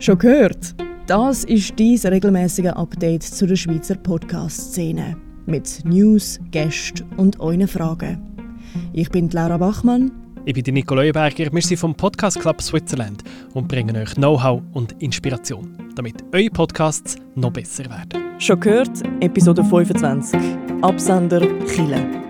Schon gehört? Das ist dieses regelmäßige Update zu der Schweizer Podcast-Szene. Mit News, Gästen und euren Fragen. Ich bin Laura Bachmann. Ich bin Nico Leuenberger. Wir sind vom Podcast Club Switzerland und bringen euch Know-how und Inspiration, damit eure Podcasts noch besser werden. Schon gehört? Episode 25. Absender Chile.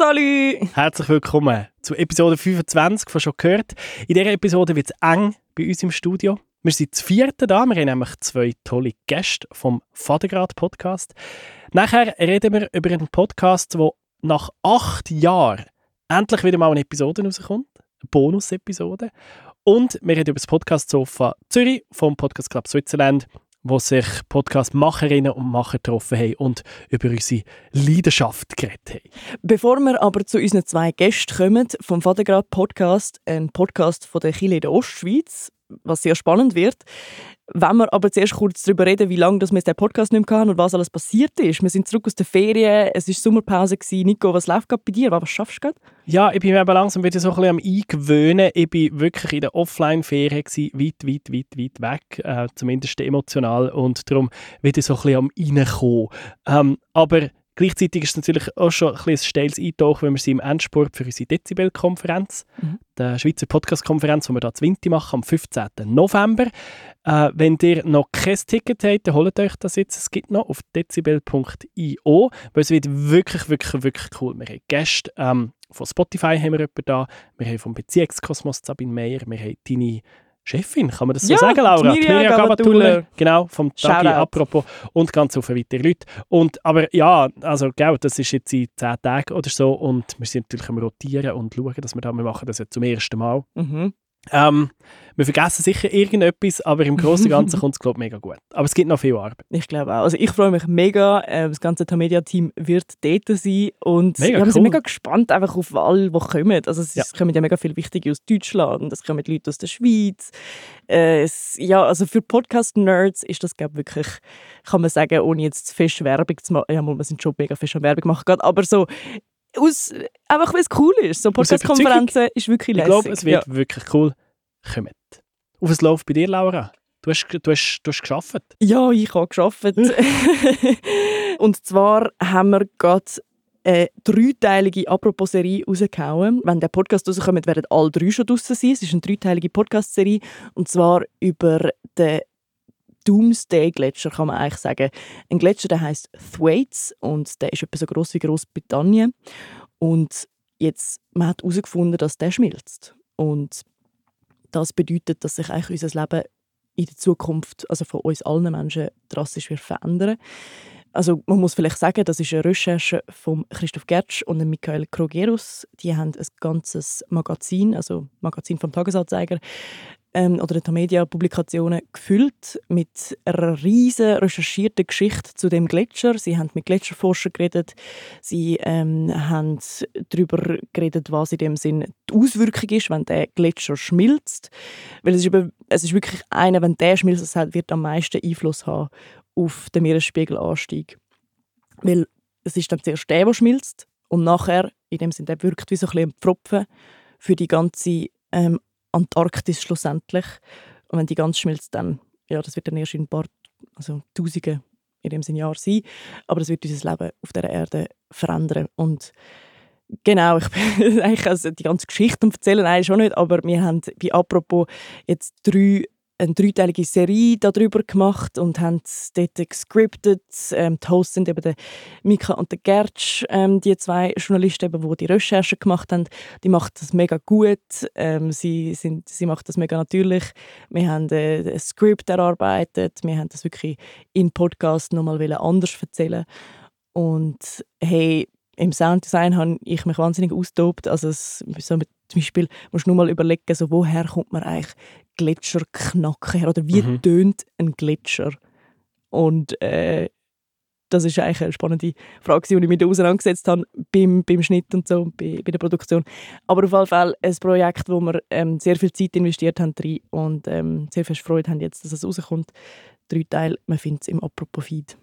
Salut! Herzlich willkommen zu Episode 25 von «Schon gehört». In dieser Episode wird es eng bei uns im Studio. Wir sind zu vierten da. Wir haben nämlich zwei tolle Gäste vom Vatergrad Podcast. Nachher reden wir über einen Podcast, der nach acht Jahren endlich wieder mal eine Episode rauskommt. Eine Bonus-Episode. Und wir reden über das Podcast Sofa Zürich vom Podcast Club Switzerland wo sich Podcast-Macherinnen und Macher getroffen haben und über unsere Leidenschaft geredet haben. Bevor wir aber zu unseren zwei Gästen kommen, vom Vatergrad Podcast, ein Podcast von der Chile der Ostschweiz, was sehr spannend wird, wenn wir aber zuerst kurz darüber reden, wie lange wir den Podcast nicht mehr und was alles passiert ist. Wir sind zurück aus der Ferien, es war Sommerpause. Nico, was läuft gerade bei dir? Was schaffst du gerade? Ja, ich bin mir langsam wieder so ein bisschen am Eingewöhnen. Ich war wirklich in der Offline-Ferien, weit, weit, weit, weit weg, äh, zumindest emotional. Und darum wieder so ein bisschen am Reinkommen. Ähm, aber Gleichzeitig ist es natürlich auch schon ein, ein steiles Eintauchen, wenn wir sie im Endspurt für unsere Dezibel-Konferenz, mhm. der Schweizer Podcast-Konferenz, die wir hier zu Winti machen, am 15. November. Äh, wenn ihr noch kein Ticket habt, dann holt euch das jetzt. Es gibt noch auf dezibel.io, weil es wird wirklich, wirklich, wirklich cool. Wir haben Gäste ähm, von Spotify haben wir da, wir haben vom Beziehungskosmos Sabine Meyer, wir haben deine Chefin, kann man das so ja, sagen, Laura? Mirja, Mirja Gabatuller. Genau, vom Tagi apropos und ganz viele weitere Leute. Und, aber ja, also gell, das ist jetzt in zehn Tagen oder so und wir sind natürlich am Rotieren und schauen, dass wir da, wir machen das jetzt zum ersten Mal. Mhm. Ähm, wir vergessen sicher irgendetwas, aber im Großen und Ganzen kommt es, glaube ich, mega gut. Aber es gibt noch viel Arbeit. Ich glaube auch. Also ich freue mich mega. Äh, das ganze Tamedia-Team wird dort sein. Und mega ja, wir cool. sind mega gespannt einfach auf alle, die kommen. Also es, ja. kommen ja mega viele Wichtige aus Deutschland, es kommen Leute aus der Schweiz. Äh, es, ja, also für Podcast-Nerds ist das, glaube ich, wirklich, kann man sagen, ohne jetzt fest Werbung zu machen. Ja, wir sind schon mega fest an Werbung machen gerade, aber so aus, einfach weil es cool ist. So Podcast-Konferenzen ist wirklich lässig. Ich glaube, es wird ja. wirklich cool. Kommt. Auf was läuft bei dir, Laura? Du hast, du hast, du hast geschafft. Ja, ich habe geschafft. Und zwar haben wir gerade eine dreiteilige Apropos-Serie rausgehauen. Wenn der Podcast rauskommt, werden alle drei schon draussen sein. Es ist eine dreiteilige Podcast-Serie. Und zwar über den Doomsday-Gletscher, kann man eigentlich sagen. Ein Gletscher, der heißt Thwaites und der ist etwa so groß wie Großbritannien. Und jetzt, man hat herausgefunden, dass der schmilzt. Und das bedeutet, dass sich eigentlich unser Leben in der Zukunft, also von uns allen Menschen, drastisch wird verändern. Also man muss vielleicht sagen, das ist eine Recherche von Christoph Gertsch und Michael Krogerus. Die haben ein ganzes Magazin, also Magazin vom Tagesanzeiger, ähm, oder den Media-Publikationen gefüllt mit einer riesen recherchierten Geschichte zu dem Gletscher. Sie haben mit Gletscherforschern geredet, sie ähm, haben darüber geredet, was in dem Sinn die Auswirkung ist, wenn der Gletscher schmilzt. Weil es ist, eben, es ist wirklich einer, wenn der schmilzt, das wird am meisten Einfluss haben auf den Meeresspiegelanstieg. Weil es ist dann zuerst der, der schmilzt und nachher, in dem Sinn, der wirkt wie so ein, bisschen Pfropfen für die ganze ähm, Antarktis schlussendlich. Und wenn die ganz schmilzt, dann, ja, das wird dann erst in ein paar, also Tausende in dem Jahr sein. Aber das wird unser Leben auf der Erde verändern. Und Genau, ich bin eigentlich also die ganze Geschichte erzählen, nein, schon nicht, aber wir haben bei «Apropos» jetzt drei eine dreiteilige Serie darüber gemacht und haben es dort gescriptet. Ähm, die Hosts sind eben der Mika und der Gertsch, ähm, die zwei Journalisten, eben, die die Recherche gemacht haben. Die machen das mega gut. Ähm, sie, sind, sie machen das mega natürlich. Wir haben äh, ein Skript erarbeitet. Wir haben das wirklich in Podcast nochmal anders erzählen. Und hey, im Sounddesign habe ich mich wahnsinnig austobt. Also es, so mit, zum Beispiel musst du nur mal überlegen, so, woher kommt man eigentlich Gletscherknacken her? Oder wie mhm. tönt ein Gletscher? Und äh, das ist eigentlich eine spannende Frage, die ich mit auseinandergesetzt habe beim, beim Schnitt und so, bei, bei der Produktion. Aber auf jeden Fall ein Projekt, wo wir ähm, sehr viel Zeit investiert haben rein und ähm, sehr viel Freude haben jetzt, dass es rauskommt. Drei Teile, man findet es im Apropos-Feed.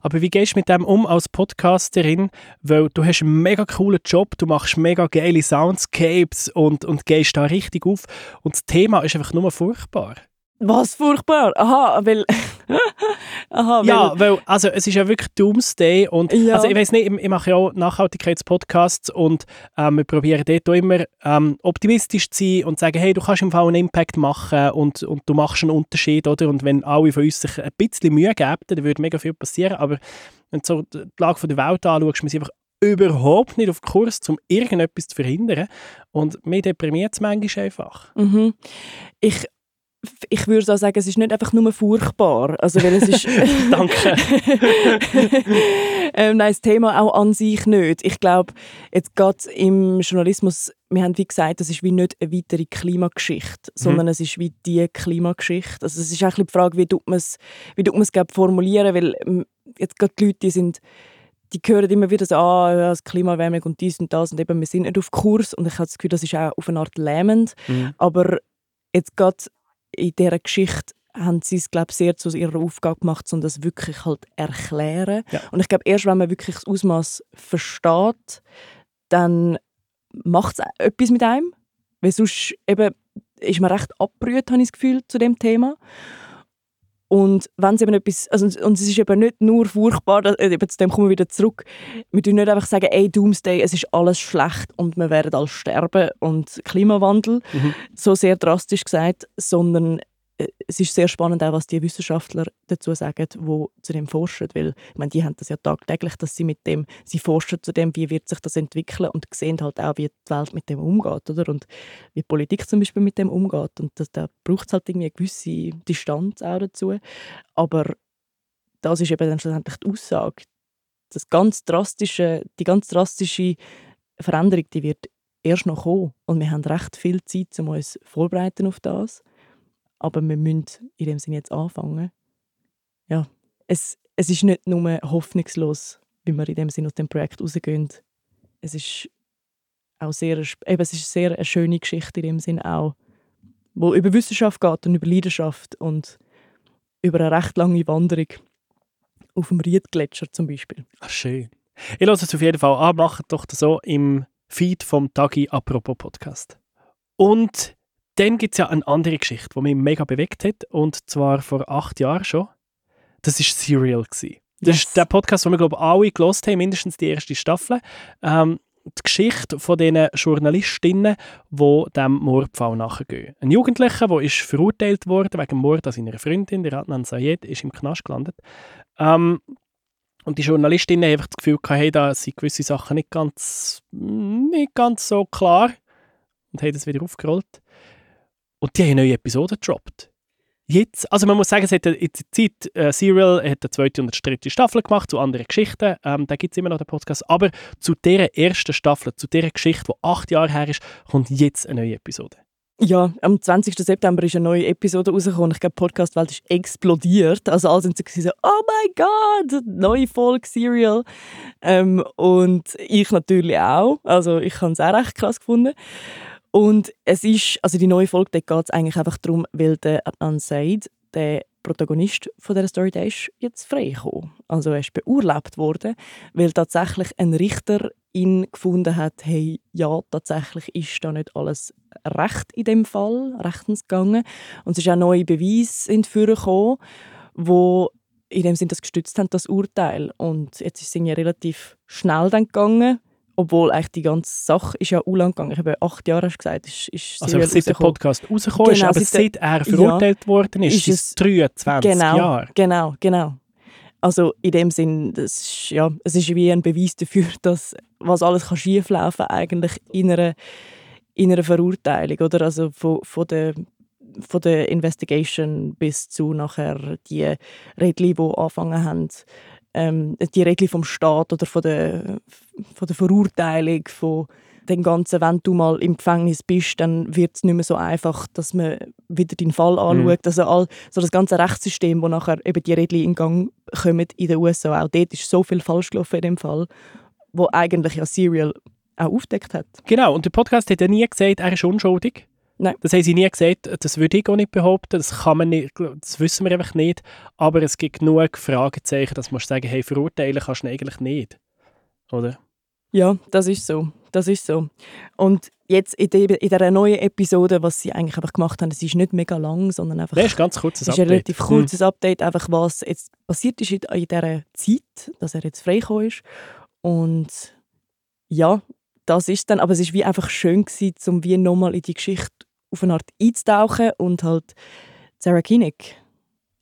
Aber wie gehst du mit dem um als Podcasterin? Weil du hast einen mega coolen Job, du machst mega geile Soundscapes und, und gehst da richtig auf. Und das Thema ist einfach nur furchtbar. Was furchtbar? Aha, weil. Aha, ja, weil also es ist ja wirklich Doomsday und ja. also ich weiß nicht, ich, ich, mache ja auch Nachhaltigkeitspodcasts und ähm, wir probieren dort auch immer ähm, optimistisch zu sein und zu sagen, hey, du kannst im Fall einen Impact machen und, und du machst einen Unterschied, oder? Und wenn alle von uns sich ein bisschen Mühe geben, dann würde mega viel passieren, aber wenn du so die Lage der Welt anschaust, wir sind einfach überhaupt nicht auf Kurs, um irgendetwas zu verhindern. Und mich deprimiert es manchmal einfach. Mhm. Ich ich würde auch sagen, es ist nicht einfach nur furchtbar. Also, weil es ist Danke. ähm, nein, das Thema auch an sich nicht. Ich glaube, jetzt gerade im Journalismus, wir haben wie gesagt, es ist wie nicht eine weitere Klimageschichte, mhm. sondern es ist wie die Klimageschichte. Also es ist auch die Frage, wie tut man es, wie tut man es formulieren, weil ähm, jetzt gerade die Leute, die sind die hören immer wieder so, ah, ja, das Klimaerwärmung und dies und das und eben, wir sind nicht auf Kurs und ich habe das Gefühl, das ist auch auf eine Art lähmend. Mhm. Aber jetzt gerade in dieser Geschichte haben sie es, glaube sehr zu ihrer Aufgabe gemacht, um das wirklich halt erklären. Ja. Und ich glaube, erst wenn man wirklich das Ausmaß versteht, dann macht es etwas mit einem. Weil sonst eben ist man recht abgerührt, habe ich das Gefühl, zu dem Thema. Und wenn es eben etwas, also, und es ist eben nicht nur furchtbar, dass, eben zu dem kommen wir wieder zurück, wir dürfen nicht einfach sagen, ey, Doomsday, es ist alles schlecht und wir werden alle sterben und Klimawandel, mhm. so sehr drastisch gesagt, sondern äh, es ist sehr spannend auch, was die Wissenschaftler dazu sagen, die zu dem forschen, weil ich meine, die haben das ja tagtäglich, dass sie mit dem, sie forschen zu dem, wie wird sich das entwickeln und sehen halt auch, wie die Welt mit dem umgeht, oder? Und wie die Politik zum Beispiel mit dem umgeht. Und das, da braucht es halt irgendwie eine gewisse Distanz auch dazu, aber das ist eben dann schlussendlich die Aussage, das ganz drastische, die ganz drastische Veränderung, die wird erst noch kommen. Und wir haben recht viel Zeit, um uns vorbereiten auf das aber wir müssen in dem Sinne jetzt anfangen. Ja, es, es ist nicht nur hoffnungslos, wie wir in dem Sinne aus dem Projekt rausgehen. Es ist auch sehr, eben, es ist sehr eine schöne Geschichte in dem Sinne auch, wo über Wissenschaft geht und über Leidenschaft und über eine recht lange Wanderung auf dem Riedgletscher zum Beispiel. Ach, schön. Ich lasse es auf jeden Fall an. Macht doch so im Feed vom Tagi Apropos Podcast. Und dann gibt es ja eine andere Geschichte, die mich mega bewegt hat, und zwar vor acht Jahren schon. Das war Serial. Gewesen. Das yes. ist der Podcast, den wir, glaube ich, alle gelost haben, mindestens die erste Staffel. Ähm, die Geschichte von den Journalistinnen, die dem Mordfall nachgehen. Ein Jugendlicher, der ist verurteilt wurde wegen Mord an seiner Freundin, der Adnan Sayed, ist im Knast gelandet. Ähm, und die Journalistinnen haben einfach das Gefühl, hey, da sind gewisse Sachen nicht ganz, nicht ganz so klar und haben das wieder aufgerollt. Und die haben eine neue Episode gedroppt. Jetzt, also man muss sagen, es hat in der Zeit, äh, Serial hat eine zweite und eine dritte Staffel gemacht zu anderen Geschichten, ähm, da gibt es immer noch den Podcast, aber zu dieser ersten Staffel, zu dieser Geschichte, die acht Jahre her ist, kommt jetzt eine neue Episode. Ja, am 20. September ist eine neue Episode rausgekommen. Ich glaube, die Podcast-Welt ist explodiert. Also alle sind so, oh mein Gott, neue Folge Serial. Ähm, und ich natürlich auch. Also ich habe es auch recht krass gefunden. Und es ist, also die neue Folge, geht es eigentlich einfach darum, weil der Adnan Said, der Protagonist von der Story, der ist jetzt freigekommen. Also er ist beurlaubt worden, weil tatsächlich ein Richter ihn gefunden hat, hey, ja, tatsächlich ist da nicht alles recht in dem Fall, rechtens gegangen. Und es ist auch neue Beweise die gekommen, wo in dem Sinn das gestützt haben, das Urteil. Und jetzt ist es ja relativ schnell dann gegangen obwohl eigentlich die ganze Sache ist ja auch lang gegangen. Ich habe acht Jahre hast gesagt, ist, ist Also seit der Podcast rausgekommen genau, ist, aber seit, er verurteilt ja, worden ist, ist es 23 genau, Jahre. Genau, genau. Also in dem Sinn, das ist, ja, es ist wie ein Beweis dafür, dass was alles kann schieflaufen eigentlich in einer, in einer Verurteilung, oder? Also von, von der von der Investigation bis zu nachher die Regeln, die angefangen haben, ähm, die Regeln vom Staat oder von der, von der Verurteilung von dem Ganzen, wenn du mal im Gefängnis bist, dann wird es nicht mehr so einfach, dass man wieder den Fall anschaut. Mhm. Also all, so das ganze Rechtssystem, wo nachher eben die Regeln in Gang kommen in den USA, auch dort ist so viel falsch gelaufen in dem Fall, wo eigentlich ja Serial auch aufdeckt hat. Genau, und der Podcast hat ja nie gesagt, er ist unschuldig. Nein. Das haben sie nie gesagt, das würde ich auch nicht behaupten, das kann man nicht, das wissen wir einfach nicht, aber es gibt genug Fragezeichen, dass man sagen, hey, verurteilen kannst du eigentlich nicht, oder? Ja, das ist so. Das ist so. Und jetzt in, de, in dieser neuen Episode, was sie eigentlich einfach gemacht haben, es ist nicht mega lang, sondern einfach... Das ist ganz kurzes es ist ein Update. relativ kurzes Update, einfach was jetzt passiert ist in, in dieser Zeit, dass er jetzt freigekommen ist. Und ja, das ist dann, aber es ist wie einfach schön gewesen, um wie nochmal in die Geschichte auf eine Art einzutauchen und halt Sarah Koenig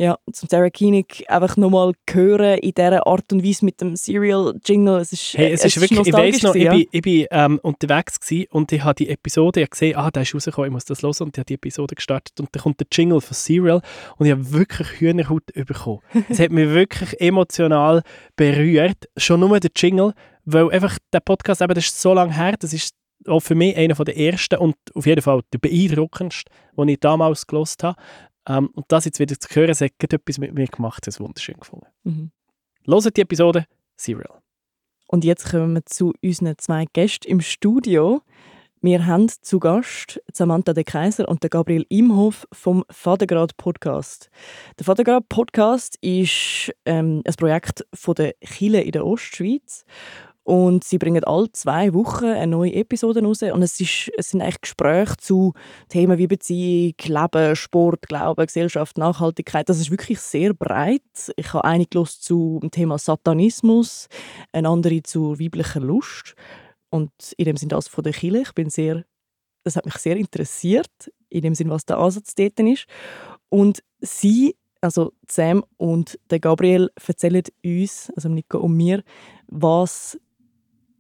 ja, zum Sarah Koenig einfach nochmal hören in dieser Art und Weise mit dem Serial-Jingle. Es ist, Hey, es, ist wirklich, ich weiss noch, ich bin, ich bin ähm, unterwegs gewesen und ich habe die Episode ich gesehen, ah, der ist rausgekommen, ich muss das hören und ich habe die Episode gestartet und dann kommt der Jingle von Serial und ich habe wirklich Hühnerhaut bekommen. es hat mich wirklich emotional berührt, schon nur der Jingle, weil einfach der Podcast, eben, das ist so lange her, das ist auch für mich einer der ersten und auf jeden Fall der beeindruckendste, den ich damals gelost habe. Ähm, und das jetzt wieder zu hören, es hat etwas mit mir gemacht, das ist wunderschön gefunden. Mhm. Hört die Episode Serial. Und jetzt kommen wir zu unseren zwei Gästen im Studio. Wir haben zu Gast Samantha de Kaiser und Gabriel Imhoff vom Vatergrad Podcast. Der Vatergrad Podcast ist ähm, ein Projekt von der Chile in der Ostschweiz und sie bringen alle zwei Wochen eine neue Episode raus. Und es, ist, es sind eigentlich Gespräche zu Themen wie Beziehung, Leben, Sport, Glauben, Gesellschaft, Nachhaltigkeit. Das ist wirklich sehr breit. Ich habe eine gelesen zu dem Thema Satanismus, eine andere zu weiblicher Lust. Und in dem Sinne das von der Kirche. Ich bin sehr, das hat mich sehr interessiert, in dem Sinne, was der Ansatz dort ist. Und sie also Sam und der Gabriel erzählen uns, also Nico und mir, was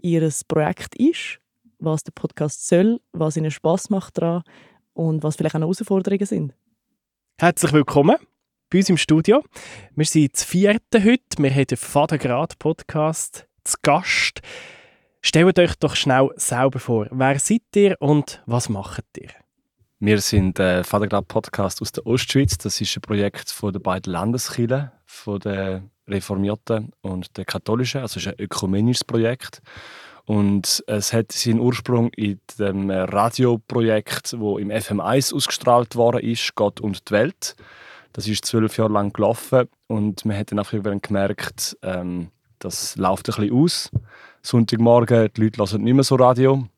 ihr Projekt ist, was der Podcast soll, was ihnen Spaß macht daran und was vielleicht auch Herausforderungen sind. Herzlich willkommen bei uns im Studio. Wir sind zu vierten heute. Wir haben den Vatergrad-Podcast zu Gast. Stellt euch doch schnell selber vor. Wer seid ihr und was macht ihr? Wir sind der Vatergrad-Podcast aus der Ostschweiz. Das ist ein Projekt von den beiden Landeskirchen, von der Reformierten und der Katholischen. Also es ist ein ökumenisches Projekt. Und es hat seinen Ursprung in dem Radioprojekt, wo im FM1 ausgestrahlt worden ist, Gott und die Welt. Das ist zwölf Jahre lang gelaufen und man hat dann irgendwann gemerkt, ähm, das läuft ein bisschen aus. Sonntagmorgen, die Leute hören nicht mehr so Radio.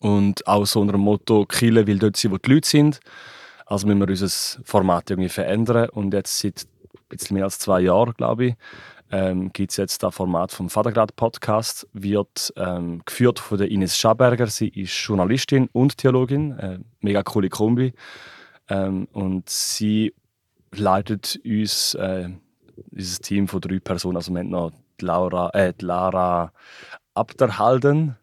Und auch so unter dem Motto, Kille will dort sein, wo die Leute sind. Also müssen wir unser Format irgendwie verändern. Und jetzt seit bisschen mehr als zwei Jahren, glaube ich, ähm, gibt es jetzt das Format vom Vatergrad Podcast, wird ähm, geführt von der Ines Schaberger. Sie ist Journalistin und Theologin, äh, mega coole Kombi. Ähm, und sie leitet uns, äh, unser Team von drei Personen, also wir haben noch die Laura, äh, die Lara Abderhalden,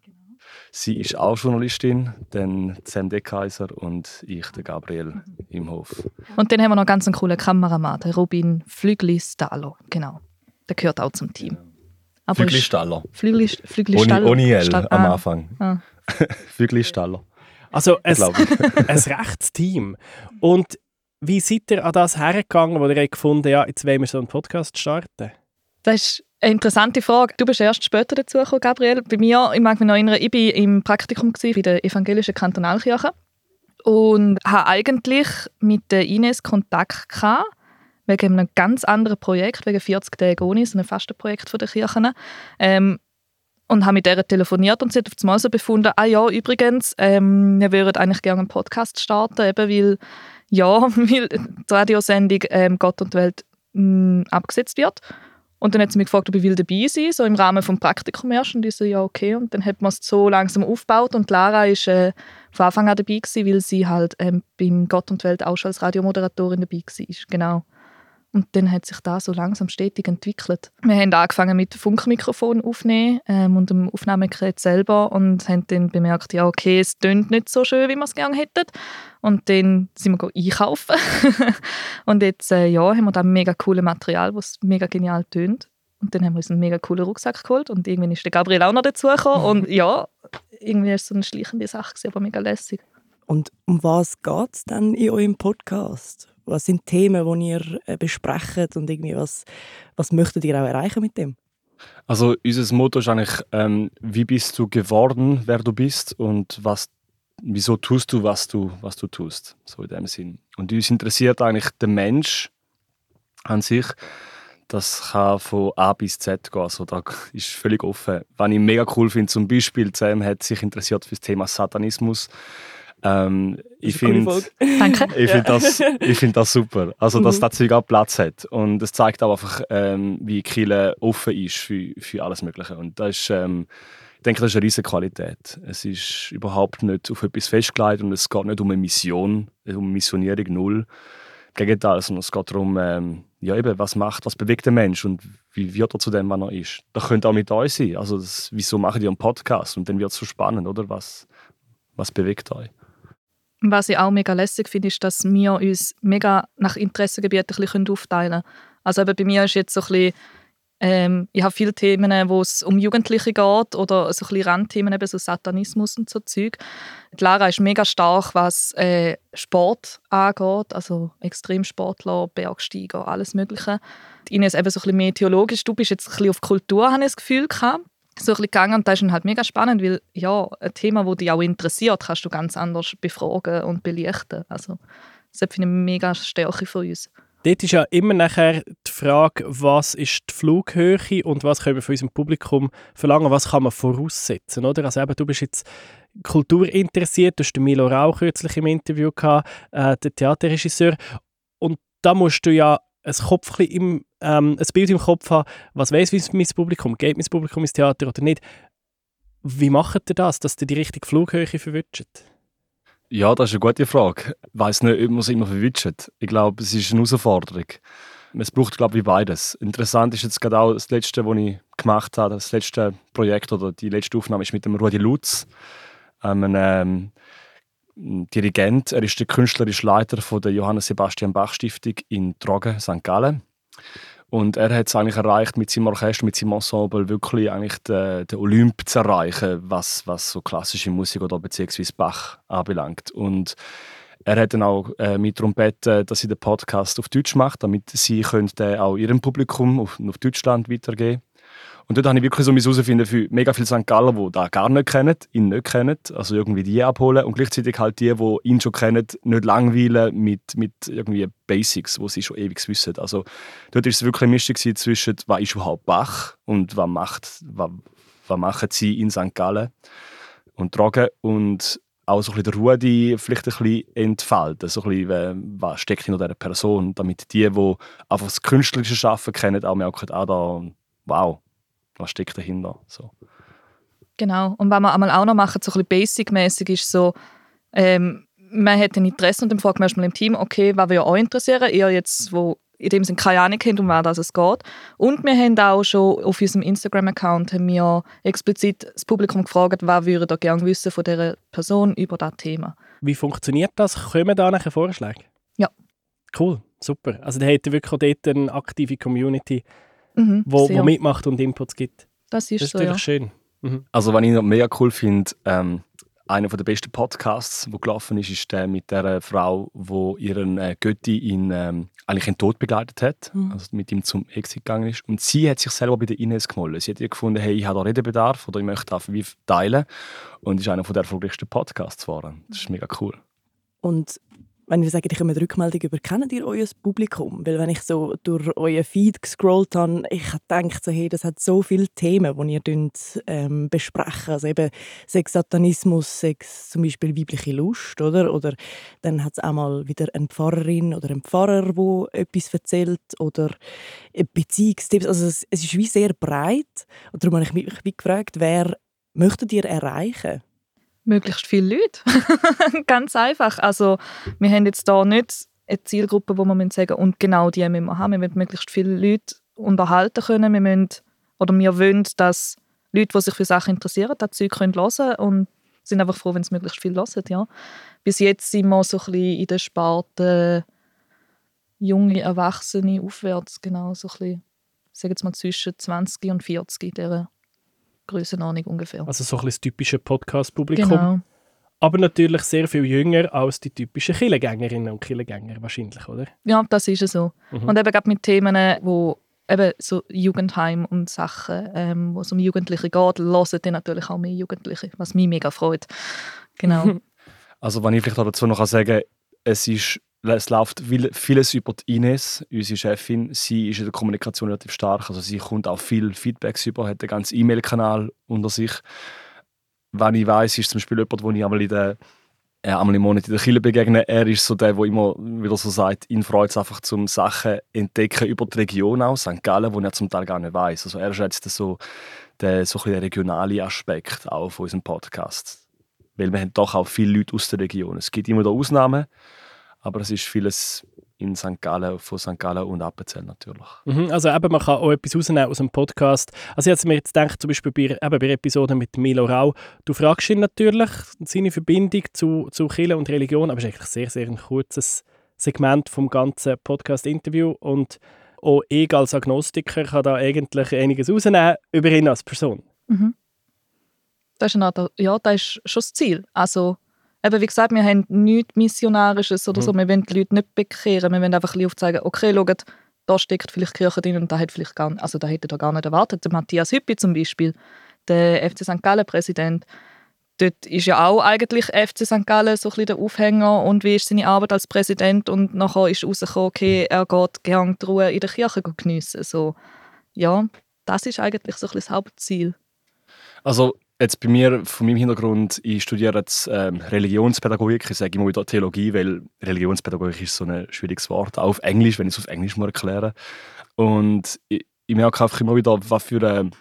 Sie ist auch Journalistin, dann Sam Dekaiser und ich, der Gabriel Imhof. Und dann haben wir noch ganz einen coolen Kameramann, der Robin Flügli-Stallo. Genau. Der gehört auch zum Team. Flügli-Staller. Flügli, Flügli-Staller. Ohne, ohne L Stall- am. Anfang. Ah. Flügli-Staller. Also ein, ein rechtes Team. Und wie seid ihr an das hergegangen, wo ihr habt gefunden ja, jetzt wollen wir so einen Podcast starten? Das ist eine interessante Frage. Du bist erst später dazu gekommen, Gabriel. Bei mir, ich mag mich noch erinnern, ich war im Praktikum bei der evangelischen Kantonalkirche und hatte eigentlich mit der Ines Kontakt gehabt, wegen einem ganz anderen Projekt, wegen 40 Tage ohne, so einem Fastenprojekt von der Kirchen. Ähm, und habe mit der telefoniert und sie hat auf einmal so befunden, ah ja, übrigens, ähm, wir würden eigentlich gerne einen Podcast starten, eben weil, ja, weil die Radiosendung ähm, Gott und Welt mh, abgesetzt wird. Und dann hat sie mich gefragt, ob ich will dabei sein will, so im Rahmen des Praktikums erst. Und ich so, ja, okay. Und dann hat man es so langsam aufgebaut. Und Lara war äh, von Anfang an dabei, gewesen, weil sie halt ähm, beim Gott und Welt auch schon als Radiomoderatorin dabei war. Genau. Und dann hat sich das so langsam stetig entwickelt. Wir haben angefangen mit Funkmikrofon aufnehmen ähm, und dem Aufnahmegerät selber und haben dann bemerkt, ja okay, es tönt nicht so schön, wie wir es gerne hätten. Und dann sind wir einkaufen. und jetzt äh, ja, haben wir da mega coole Material, das mega genial tönt. Und dann haben wir uns einen mega coolen Rucksack geholt und irgendwann ist der Gabriel auch noch dazugekommen. und ja, irgendwie es so eine schleichende Sache, aber mega lässig. Und um was geht es dann in eurem Podcast? Was sind Themen, die ihr äh, besprecht und irgendwie was, was möchtet ihr auch erreichen mit dem? Also unser Motto ist eigentlich, ähm, wie bist du geworden, wer du bist und was wieso tust du, was du, was du tust, so in dem Sinn. Und uns interessiert eigentlich der Mensch an sich. Das kann von A bis Z gehen, also da ist völlig offen. Was ich mega cool finde, zum Beispiel, Sam hat sich interessiert für das Thema Satanismus. Ähm, ich finde ich find das, ich find das super, also dass mhm. das Zeug auch Platz hat und es zeigt auch einfach, ähm, wie Kille offen ist für, für alles Mögliche und das ist, ähm, ich denke, das ist eine riesige Qualität. Es ist überhaupt nicht auf etwas festgelegt und es geht nicht um eine Mission, um eine Missionierung null. Im Gegenteil, sondern es geht darum, ähm, ja, eben, was macht, was bewegt der Mensch und wie wird er zu dem, was er ist. Das könnte auch mit euch sein. Also, das, wieso machen die einen Podcast? Und dann wird es so spannend, oder? Was, was bewegt euch? Was ich auch mega lässig finde, ist, dass wir uns mega nach Interessengebieten ein bisschen aufteilen können. Also eben bei mir ist jetzt so ein bisschen ähm, ich habe viele Themen, wo es um Jugendliche geht oder so ein bisschen Randthemen, eben so Satanismus und so Zeug. Die Lara ist mega stark, was äh, Sport angeht, also Extremsportler, Bergsteiger, alles Mögliche. Die Ines eben so ein bisschen mehr theologisch. Du bist jetzt ein bisschen auf Kultur, habe ich das Gefühl gehabt. So ein bisschen gegangen und das ist halt mega spannend, weil ja, ein Thema, das dich auch interessiert, kannst du ganz anders befragen und belichten. Also das finde ich eine mega Stärke von uns. Dort ist ja immer nachher die Frage, was ist die Flughöhe und was können wir von unserem Publikum verlangen, was kann man voraussetzen, oder? Also eben, du bist jetzt kulturinteressiert, du hast den Milo Rau kürzlich im Interview gehabt, äh, der Theaterregisseur, und da musst du ja ein, Kopf im, ähm, ein Bild im Kopf haben, was weiß mein Publikum, geht mein Publikum ins Theater oder nicht. Wie macht ihr das, dass ihr die richtige Flughöhe verwünscht? Ja, das ist eine gute Frage. Ich weiß nicht, ob man es immer verwünscht. Ich glaube, es ist eine Herausforderung. Es braucht, glaube ich, beides. Interessant ist jetzt gerade auch das letzte, was ich gemacht habe, das letzte Projekt oder die letzte Aufnahme ist mit dem Rudi Lutz, einem ähm, Dirigent. Er ist der künstlerische Leiter von der Johannes Sebastian Bach Stiftung in Trogen, St. Gallen. Und er hat es eigentlich erreicht, mit seinem Orchester, mit seinem Ensemble wirklich eigentlich den, den Olymp zu erreichen, was, was so klassische Musik oder beziehungsweise Bach anbelangt. Und er hat dann auch äh, mit Trompeten, dass sie den Podcast auf Deutsch macht, damit sie den auch ihrem Publikum auf, auf Deutschland weitergeben und dort habe ich wirklich so herausfinden für mega viele St. Galler, die da gar nicht kennen, ihn nicht kennen, also irgendwie die abholen und gleichzeitig halt die, die ihn schon kennen, nicht langweilen mit, mit irgendwie Basics, die sie schon ewig wissen. Also dort war es wirklich eine Mischung zwischen, was ist überhaupt Bach und was, macht, was, was machen sie in St. Gallen und tragen und auch so ein bisschen der Rudi vielleicht ein bisschen entfalten, so ein bisschen, was steckt hinter dieser Person, damit die, die einfach das künstlerische Schaffen kennen, auch merken, ah, da, wow, was steckt dahinter. So. Genau. Und was wir einmal auch noch machen, so ein bisschen basic-mäßig, ist so, ähm, man hat ein Interesse und dann fragt man erstmal im Team, okay, was würde euch auch interessieren? Ihr jetzt, wo in dem Sinne keine Ahnung haben, um was es geht. Und wir haben auch schon auf unserem Instagram-Account explizit das Publikum gefragt, was würde ihr gerne wissen von dieser Person über das Thema. Wie funktioniert das? Kommen da nachher Vorschläge? Ja. Cool, super. Also da habt ihr wirklich auch dort eine aktive Community, mhm, wo, wo, mitmacht und Inputs gibt. Das ist, das ist so, natürlich ja. schön. Mhm. Also was ich noch mega cool finde, ähm, einer der besten Podcasts, der gelaufen ist, ist der mit der Frau, die ihren äh, Götti in, ähm, eigentlich in den Tod begleitet hat, mhm. also mit ihm zum Exit gegangen ist. Und sie hat sich selber bei der Ines gemolden. Sie hat ihr gefunden, hey, ich habe da Redebedarf oder ich möchte einfach wie teilen. Und ist einer der erfolgreichsten Podcasts geworden. Das ist mega cool. Und wenn wir sagen, ich eine Rückmeldung über, kennt ihr euer Publikum? Weil wenn ich so durch euer Feed gescrollt habe, ich gedacht, so, hey, das hat so viele Themen, die ihr dünnt, ähm, besprechen. Also eben Sex, Satanismus, Sex, zum Beispiel weibliche Lust, oder? Oder dann hat es auch mal wieder eine Pfarrerin oder einen Pfarrer, der etwas erzählt oder Beziehungstipps. Also es, es ist wie sehr breit. Und darum habe ich mich gefragt, wer möchtet ihr erreichen? Möglichst viele Leute. Ganz einfach. Also wir haben jetzt da nicht eine Zielgruppe, wo man sagen und genau die müssen wir haben. Wir müssen möglichst viele Leute unterhalten können. Wir müssen, oder wir wollen, dass Leute, die sich für Sachen interessieren, das Zeug können hören und sind einfach froh, wenn es möglichst viel hören. Ja. Bis jetzt sind wir so ein bisschen in der Sparte junge Erwachsene aufwärts, genau, so ein bisschen, sagen wir mal zwischen 20 und 40 in Größenordnung ungefähr. Also so ein das typische Podcast-Publikum. Genau. Aber natürlich sehr viel jünger als die typischen Killengängerinnen und Killengänger wahrscheinlich, oder? Ja, das ist es so. Mhm. Und eben gerade mit Themen, wo eben so Jugendheim und Sachen, ähm, wo es um Jugendliche geht, hören dann natürlich auch mehr Jugendliche, was mich mega freut. Genau. Also wenn ich vielleicht dazu noch sagen kann, es ist es läuft vieles über die Ines, unsere Chefin. Sie ist in der Kommunikation relativ stark. Also sie kommt auch viel Feedbacks über, hat einen ganzen E-Mail-Kanal unter sich. Wenn ich weiß, ist zum Beispiel jemand, wo ich einmal, in der, äh, einmal im Monat in der Kille begegne. Er ist so der, der immer wieder so sagt, ihn freut es einfach zum Sachen entdecken über die Region aus, St. Gallen, wo er zum Teil gar nicht weiß. Also er schätzt so der, so ein der Aspekt auch von unserem Podcast. Weil wir haben doch auch viele Leute aus der Region. Es gibt immer da Ausnahmen, aber es ist vieles in St. Gallen, von St. Gallen und Appenzell natürlich. Mhm, also eben, man kann auch etwas rausnehmen aus dem Podcast. Also ich habe mir jetzt gedacht, zum Beispiel bei, eben bei Episoden mit Milo Rau, du fragst ihn natürlich seine Verbindung zu, zu Kirche und Religion, aber es ist eigentlich sehr, sehr ein kurzes Segment vom ganzen Podcast-Interview und auch ich als Agnostiker kann da eigentlich einiges rausnehmen über ihn als Person. Mhm. Das ist, eine ja, das ist schon das Ziel. Also eben, wie gesagt, wir haben nichts Missionarisches oder mhm. so. Wir wollen die Leute nicht bekehren. Wir wollen einfach ein aufzeigen, okay, schaut, da steckt vielleicht Kirche drin und da hat vielleicht gar, also da hätte er gar nicht erwartet. Der Matthias Hüppi zum Beispiel, der FC St. Gallen-Präsident, dort ist ja auch eigentlich FC St. Gallen so ein bisschen der Aufhänger und wie ist seine Arbeit als Präsident und nachher ist rausgekommen, okay, er geht gerne die Ruhe in der Kirche geniessen. So, ja, das ist eigentlich so ein bisschen das Hauptziel. Also Jetzt bei mir, von meinem Hintergrund, ich studiere jetzt ähm, Religionspädagogik. Ich sage immer wieder Theologie, weil Religionspädagogik ist so ein schwieriges Wort, auch auf Englisch, wenn ich es auf Englisch mal erkläre. Und ich, ich merke einfach immer wieder, was für, ein,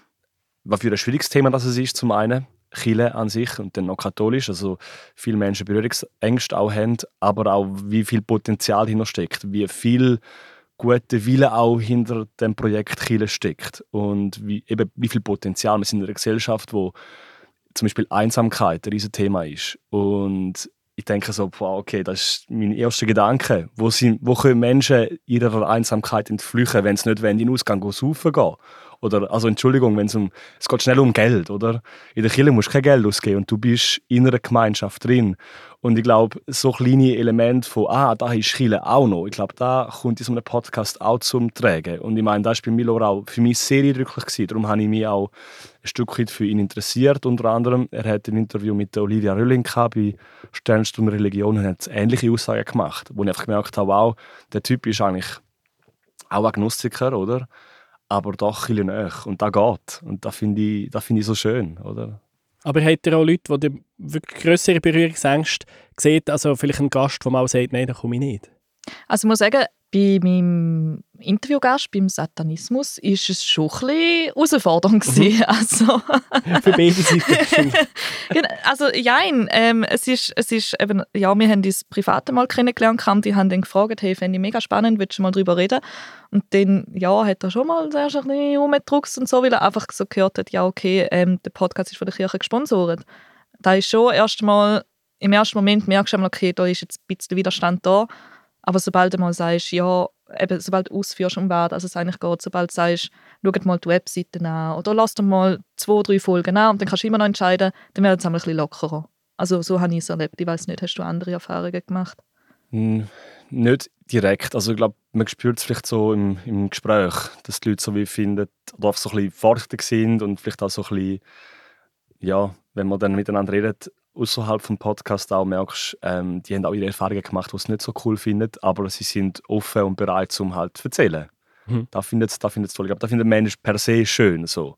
was für ein schwieriges Thema das ist, zum einen. Chile an sich und dann noch katholisch, also viele Menschen Berührungsängste auch haben, aber auch wie viel Potenzial hinter steckt, wie viel gute Wille auch hinter dem Projekt Chile steckt und wie, eben, wie viel Potenzial wir sind in einer Gesellschaft, wo zum Beispiel Einsamkeit ein riesiges Thema ist. Und ich denke so, wow, okay, das ist mein erster Gedanke. Wo, sind, wo können Menschen ihrer Einsamkeit entflüchten, wenn sie nicht in den Ausgang gehen oder, also Entschuldigung, wenn es um, es geht schnell um Geld, oder? In der Kirche musst du kein Geld ausgeben und du bist in einer Gemeinschaft drin. Und ich glaube, so kleine Elemente von, ah, da ist Kirche auch noch, ich glaube, da kommt in so einem Podcast auch zum Tragen. Und ich meine, das war bei Milo auch für mich sehr eindrücklich. Gewesen. Darum habe ich mich auch ein Stück weit für ihn interessiert. Unter anderem, er hat ein Interview mit Olivia Rölling bei Sternstunde Religion und hat ähnliche Aussagen gemacht, wo ich einfach gemerkt habe, wow, der Typ ist eigentlich auch Agnostiker, oder? Aber doch ein bisschen näher. Und das geht. Und das finde ich, find ich so schön. Oder? Aber habt ihr auch Leute, die wirklich größere Berührungsängste sehen? Also vielleicht ein Gast, der mal sagt, nein, da komme ich nicht. Also ich muss sagen, bei meinem Interviewgast beim Satanismus ist es schon ein bisschen herausfordernd mhm. Also, Für beide Seiten genau, Also ja, ähm, es ist, es ist eben, ja, wir haben uns privat mal kennengelernt, die haben dann gefragt, hey, fände ich mega spannend, willst du mal darüber reden? Und dann, ja, hat er schon mal zuerst ein bisschen rumgedruckt und so, weil er einfach so gehört hat, ja, okay, ähm, der Podcast ist von der Kirche gesponsert. Da ist schon erstmal, im ersten Moment merkst du okay, da ist jetzt ein bisschen Widerstand da, aber sobald du mal sagst, ja, eben, sobald du ausführst, um was also es eigentlich geht, sobald du sagst, schau mal die Webseite an oder lass dir mal zwei, drei Folgen an und dann kannst du immer noch entscheiden, dann wird es ein bisschen lockerer. Also so habe ich es erlebt. Ich weiß nicht, hast du andere Erfahrungen gemacht? Hm, nicht direkt. Also ich glaube, man spürt es vielleicht so im, im Gespräch, dass die Leute so wie finden oder so ein bisschen vorsichtig sind und vielleicht auch so ein bisschen, ja, wenn man dann miteinander redet, außerhalb vom Podcast auch merkst, ähm, die haben auch ihre Erfahrungen gemacht, die sie nicht so cool finden, aber sie sind offen und bereit, um halt zu erzählen. Mhm. Da findet es da toll. Aber da findet der Mensch per se schön, so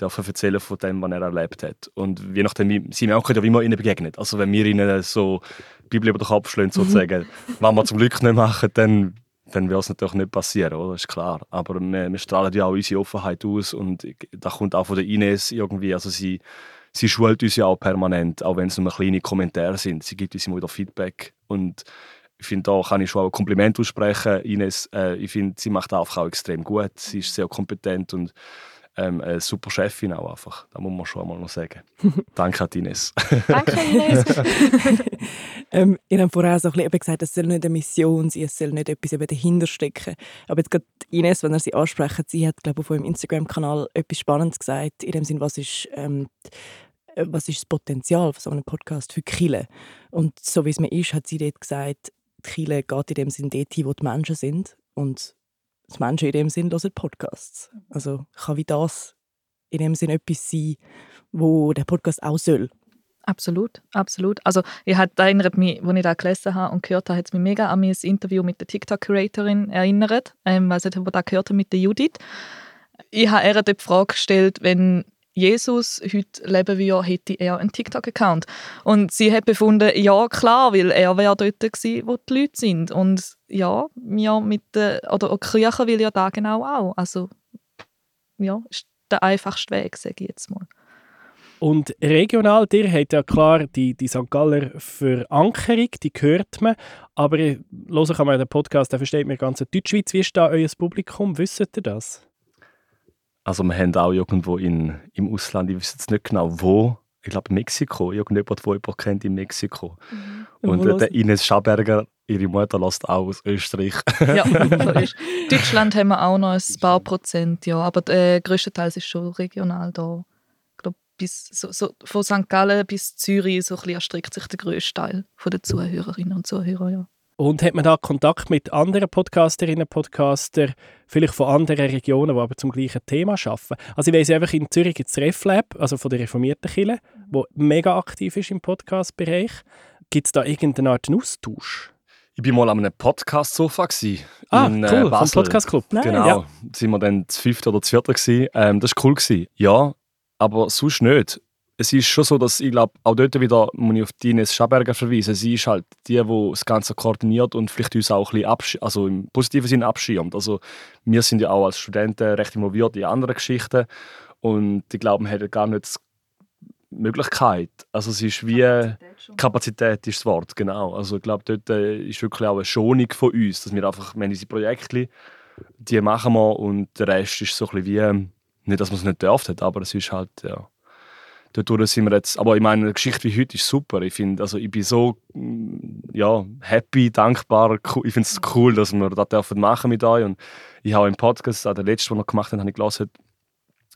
dürfen erzählen von dem, was er erlebt hat. Und je nachdem, sie merken ja, wie man ihnen begegnet. Also wenn wir ihnen so die Bibel über den Kopf schlagen, sozusagen, mhm. was wir zum Glück nicht machen, dann, dann wird es natürlich nicht passieren, oder? Das ist klar. Aber wir, wir strahlen ja auch unsere Offenheit aus und da kommt auch von der Ines irgendwie, also sie sie schult uns ja auch permanent, auch wenn es nur kleine Kommentare sind. Sie gibt uns immer wieder Feedback und ich finde, da kann ich schon auch ein Kompliment aussprechen. Ines, äh, ich finde, sie macht einfach auch extrem gut. Sie ist sehr kompetent und ähm, eine super Chefin auch einfach. Da muss man schon einmal noch sagen. Danke an Ines. Danke Ines. ähm, ihr habt vorher so ein bisschen gesagt, es soll nicht eine Mission sein, es soll nicht etwas eben dahinter stecken. Aber jetzt gerade Ines, wenn ihr sie ansprecht, sie hat, glaube ich, auf ihrem Instagram-Kanal etwas Spannendes gesagt, in dem Sinn, was ist... Ähm, äh, was ist das Potenzial von so einem Podcast für Kille? Und so wie es mir ist, hat sie dort gesagt, die Kille geht in dem Sinn dort wo die Menschen sind. Und die Menschen in dem Sinn hören Podcasts. Also kann wie das in dem Sinn etwas sein, wo der Podcast auch soll. Absolut, absolut. Also ich hat erinnert mich, als ich da gelesen habe und gehört habe, hat es mich mega an mein Interview mit der TikTok-Creatorin erinnert. Ähm, ob ihr da gehört habt mit der Judith. Ich habe ihr die Frage gestellt, wenn Jesus heute leben würde, hätte er einen TikTok-Account. Und sie hat befunden, ja klar, weil er wäre dort gewesen, wo die Leute sind. Und ja, wir mit der, oder die Kirche will ja da genau auch. Also ja, ist der einfachste Weg, sage ich jetzt mal. Und regional, dir hat ja klar die, die St. Galler Verankerung, die hört man. Aber hören kann man den Podcast, der versteht mir ganz Deutschschweiz. Wie ist da euer Publikum? Wisst ihr das? Also wir haben auch irgendwo in, im Ausland, ich weiß jetzt nicht genau wo, ich glaube Mexiko, irgendjemand, der jemand kennt in Mexiko. Mhm. Und äh, der Ines Schaberger, ihre Mutter lässt auch aus Österreich. ja, so ist. Deutschland haben wir auch noch ein paar Prozent, ja, aber der größte Teil ist schon regional da. Ich glaube, bis, so, so, von St. Gallen bis Zürich so ein erstreckt sich der größte Teil der Zuhörerinnen und Zuhörer, ja. Und hat man da Kontakt mit anderen Podcasterinnen und Podcaster, vielleicht von anderen Regionen, die aber zum gleichen Thema arbeiten? Also ich weiss einfach, in Zürich gibt es RefLab, also von der reformierten Kirche, wo mega aktiv ist im Podcast-Bereich. Gibt es da irgendeine Art Austausch? Ich war mal an einem Podcast-Sofa. Ah, in, äh, cool, Basel. vom Podcast-Club. Genau, ja. da waren wir dann das fünfte oder das vierte. Ähm, das war cool. Ja, aber sonst nicht es ist schon so, dass ich glaube, auch dort wieder muss ich auf Ines Schaberger verweisen. Sie ist halt die, die das Ganze koordiniert und vielleicht uns auch ein bisschen also im positiven Sinne abschirmt. Also wir sind ja auch als Studenten recht involviert in andere Geschichten und ich glaube, man hätte gar nicht die Möglichkeit. Also es ist wie Kapazität, Kapazität ist das Wort, genau. Also ich glaube, dort äh, ist wirklich auch eine Schonung von uns, dass wir einfach, wenn diese Projekte, die machen wir und der Rest ist so ein bisschen wie, nicht, dass man es nicht dürfte, aber es ist halt, ja Dadurch sind wir jetzt, aber ich meine, eine Geschichte wie heute ist super. Ich finde, also ich bin so mm, ja, happy, dankbar. Ich finde es cool, dass wir das dürfen machen mit euch. Und ich habe im Podcast, der letzte, den wir gemacht haben, habe ich gelesen,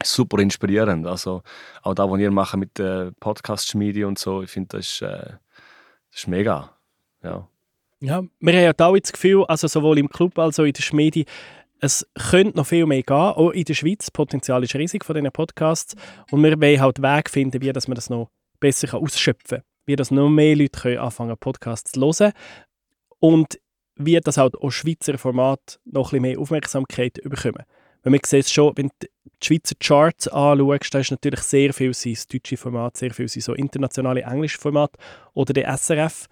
super inspirierend. Also auch da, was ihr macht mit der Podcast-Schmiede und so, ich finde, das, ist, äh, das ist mega. Ja. Ja, wir haben ja da das Gefühl, also sowohl im Club als auch in der Schmiede, es könnte noch viel mehr gehen, auch in der Schweiz. Das Potenzial ist riesig von diesen Podcasts. Und wir wollen halt Weg finden, wie man das noch besser ausschöpfen kann. Wie dass noch mehr Leute können anfangen Podcasts zu hören. Und wie das halt auch Schweizer Format noch ein mehr Aufmerksamkeit bekommen. Weil man sieht schon, wenn du die Schweizer Charts anschaust, da ist natürlich sehr viel das deutsche Format, sehr viel so internationale englische Format oder der SRF.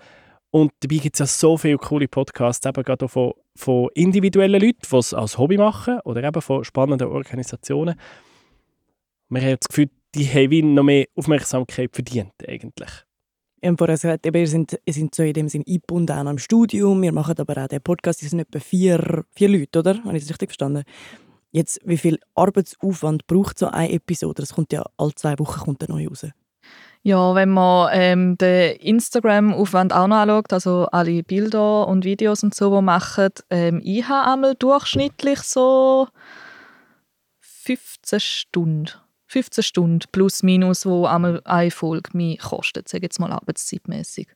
Und dabei gibt es ja so viele coole Podcasts, eben gerade auch von, von individuellen Leuten, die es als Hobby machen oder eben von spannenden Organisationen. Wir haben das Gefühl, die haben noch mehr Aufmerksamkeit verdient eigentlich. Wir haben vorher gesagt, wir sind, wir sind so in dem Sinne eingebunden auch im Studium. Wir machen aber auch den Podcast, das sind etwa vier, vier Leute, oder? Habe ich das richtig verstanden? Jetzt, wie viel Arbeitsaufwand braucht so eine Episode? Das kommt ja alle zwei Wochen kommt neu raus. Ja, wenn man ähm, den Instagram-Aufwand auch noch anschaut, also alle Bilder und Videos und so, die machen, ähm, ich habe einmal durchschnittlich so 15 Stunden. 15 Stunden plus minus, wo einmal eine Folge mich kostet, sage jetzt mal arbeitszeitmäßig.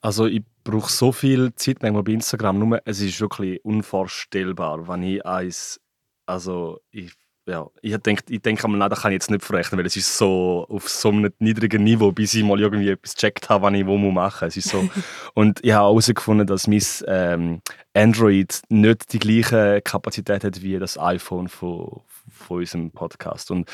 Also ich brauche so viel Zeit manchmal bei Instagram, nur es ist wirklich unvorstellbar, wenn ich eins, also ich ja, ich denke, ich denke nein, das kann ich jetzt nicht verrechnen, weil es ist so auf so einem niedrigen Niveau, bis ich mal irgendwie etwas gecheckt habe, was ich wo machen muss. Es ist so. und ich habe herausgefunden, dass mein ähm, Android nicht die gleiche Kapazität hat wie das iPhone von, von unserem Podcast. Und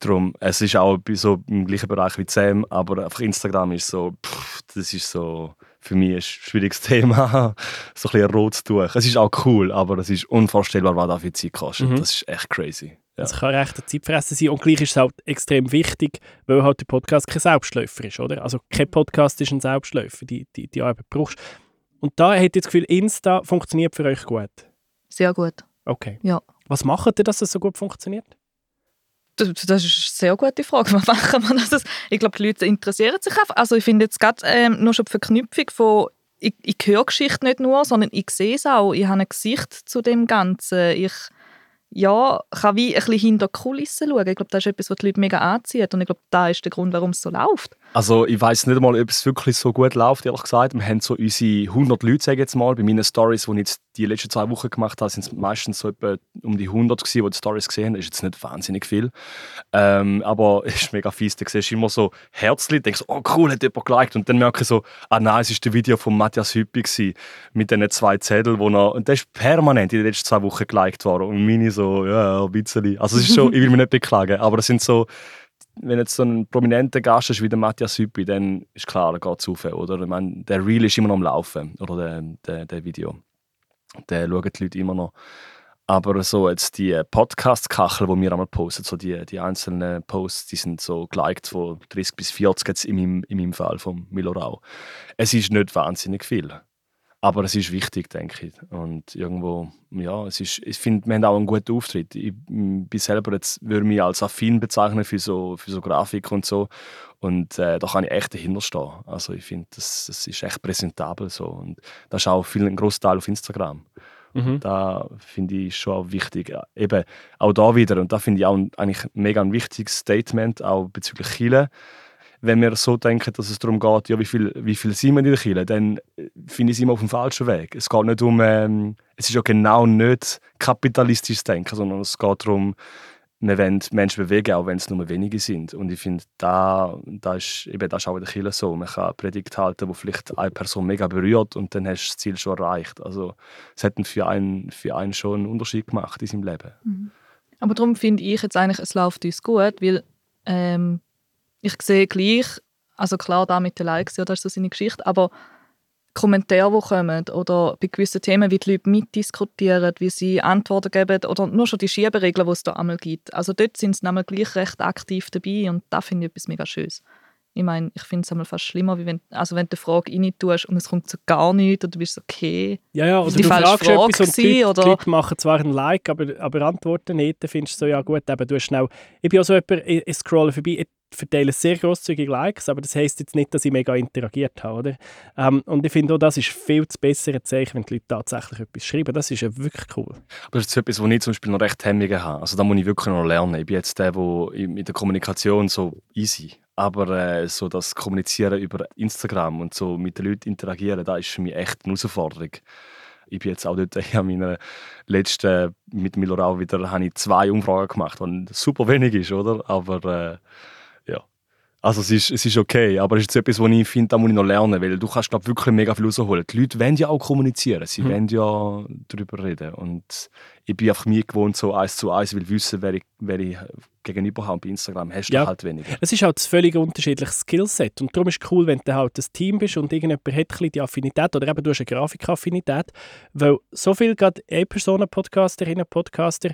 darum, es ist auch so im gleichen Bereich wie Sam, aber auf Instagram ist so, pff, das ist so für mich ein schwieriges Thema, so ein bisschen rot zu Es ist auch cool, aber es ist unvorstellbar, was da für Zeit kostet. Mhm. Das ist echt crazy. Ja. Es kann recht eine Zeitfresse sein und gleich ist es halt extrem wichtig, weil halt der Podcast kein Selbstläufer ist, oder? Also kein Podcast ist ein Selbstläufer, die, die, die Arbeit brauchst. Und da hätte ich das Gefühl, Insta funktioniert für euch gut? Sehr gut. Okay. Ja. Was macht ihr, dass es so gut funktioniert? Das, ist eine sehr gute Frage. Was machen wir das? Ich glaube, die Leute interessieren sich einfach. Also ich finde jetzt gerade ähm, nur schon die Verknüpfung von ich, ich höre Geschichte nicht nur, sondern ich sehe es auch. Ich habe ein Gesicht zu dem Ganzen. Ich ja, kann wie ein bisschen hinter die Kulissen schauen. Ich glaube, das ist etwas, was die Leute mega anzieht. Und ich glaube, da ist der Grund, warum es so läuft. Also ich weiß nicht mal, ob es wirklich so gut läuft, ehrlich gesagt. Wir haben so unsere 100 Leute, sage ich jetzt mal. Bei meinen Stories, die ich jetzt die letzten zwei Wochen gemacht habe, sind es meistens so etwa um die 100 gewesen, die die Stories gesehen haben. Das ist jetzt nicht wahnsinnig viel. Ähm, aber es ist mega fies. Da siehst du immer so Herzli, denkst oh cool, hat jemand geliked. Und dann merke ich so, ah nein, es war das Video von Matthias Hüppi gewesen, mit diesen zwei Zetteln, wo er, und der ist permanent in den letzten zwei Wochen geliked worden. Und meine so, ja, ein bisschen. Also es ist schon, ich will mich nicht beklagen, aber es sind so wenn jetzt so ein prominenter Gast ist wie der Matthias Hüppi, dann ist klar, er geht zu oder? Ich meine, der Reel ist immer noch am Laufen, oder der, der, der Video. Den schauen die Leute immer noch. Aber so jetzt die Podcast-Kachel, die wir einmal posten, so die, die einzelnen Posts, die sind so geliked von 30 bis 40 jetzt in meinem, in meinem Fall vom Milorau. Es ist nicht wahnsinnig viel. Aber es ist wichtig, denke ich. Und irgendwo, ja, es ist, ich finde, wir haben auch einen guten Auftritt. Ich bin selber jetzt, würde mich als affin bezeichnen für so, für so Grafik und so. Und äh, da kann ich echt dahinter stehen. Also ich finde, das, das ist echt präsentabel so. Und das ist auch viel, ein Großteil auf Instagram. Mhm. Da finde ich schon auch wichtig. Eben, auch da wieder, und da finde ich auch eigentlich mega ein wichtiges Statement, auch bezüglich Chile wenn wir so denken, dass es darum geht, ja, wie viel, wie viel sind wir in der Kirche, dann äh, finde ich es immer auf dem falschen Weg. Es geht nicht um, ähm, es ist ja genau nicht kapitalistisches Denken, sondern es geht darum, wir wollen Menschen bewegen, auch wenn es nur wenige sind. Und ich finde, da, da, ist, eben, das ist auch in der Kirche so. Man kann Predigt halten, die vielleicht eine Person mega berührt und dann hast du das Ziel schon erreicht. Also es hat für einen, für einen schon einen Unterschied gemacht in seinem Leben. Mhm. Aber darum finde ich jetzt eigentlich, es läuft uns gut, weil ähm, ich sehe gleich, also klar, da mit den Likes, ja, das ist so seine Geschichte, aber Kommentare, die kommen oder bei gewissen Themen, wie die Leute mitdiskutieren, wie sie Antworten geben oder nur schon die Schieberegeln, die es da einmal gibt. Also dort sind sie nämlich gleich recht aktiv dabei und da finde ich etwas mega Schönes. Ich meine, ich finde es fast schlimmer, wie wenn, also wenn du eine Frage rein tust und es kommt so gar nichts oder du bist so, okay, ja, ja, oder die du fragst Frage etwas und die, oder? die Leute machen zwar ein Like, aber, aber antworten nicht, dann findest du so, ja gut, eben, du hast schnell, ich bin auch so jemand, ich, ich scrolle vorbei, ich verteile sehr großzügig Likes, aber das heisst jetzt nicht, dass ich mega interagiert habe, oder? Ähm, und ich finde auch, das ist viel zu bessere Zeichen, wenn die Leute tatsächlich etwas schreiben. Das ist ja wirklich cool. Aber das ist etwas, wo ich zum Beispiel noch recht Hemmungen habe. Also da muss ich wirklich noch lernen. Ich bin jetzt der, der in der Kommunikation so easy aber äh, so das Kommunizieren über Instagram und so mit den Leuten interagieren, da ist für mich echt eine Herausforderung. Ich bin jetzt auch dort in meiner letzten, mit Milorau wieder, habe ich zwei Umfragen gemacht, was super wenig ist, oder? Aber äh, also es ist, es ist okay, aber es ist etwas, was ich finde, da muss ich noch lernen, weil du kannst glaub, wirklich mega viel rausholen. Die Leute wollen ja auch kommunizieren, sie mhm. wollen ja darüber reden und ich bin einfach mir gewohnt, so eins zu eins, will wissen, wer ich, wer ich gegenüber habe bei Instagram, hast du ja. halt weniger. Es ist halt ein völlig unterschiedliches Skillset und darum ist es cool, wenn du halt ein Team bist und irgendjemand hat ein die Affinität oder eben du hast eine Grafikaffinität, weil so viel gerade E-Personen-Podcasterinnen, Podcaster,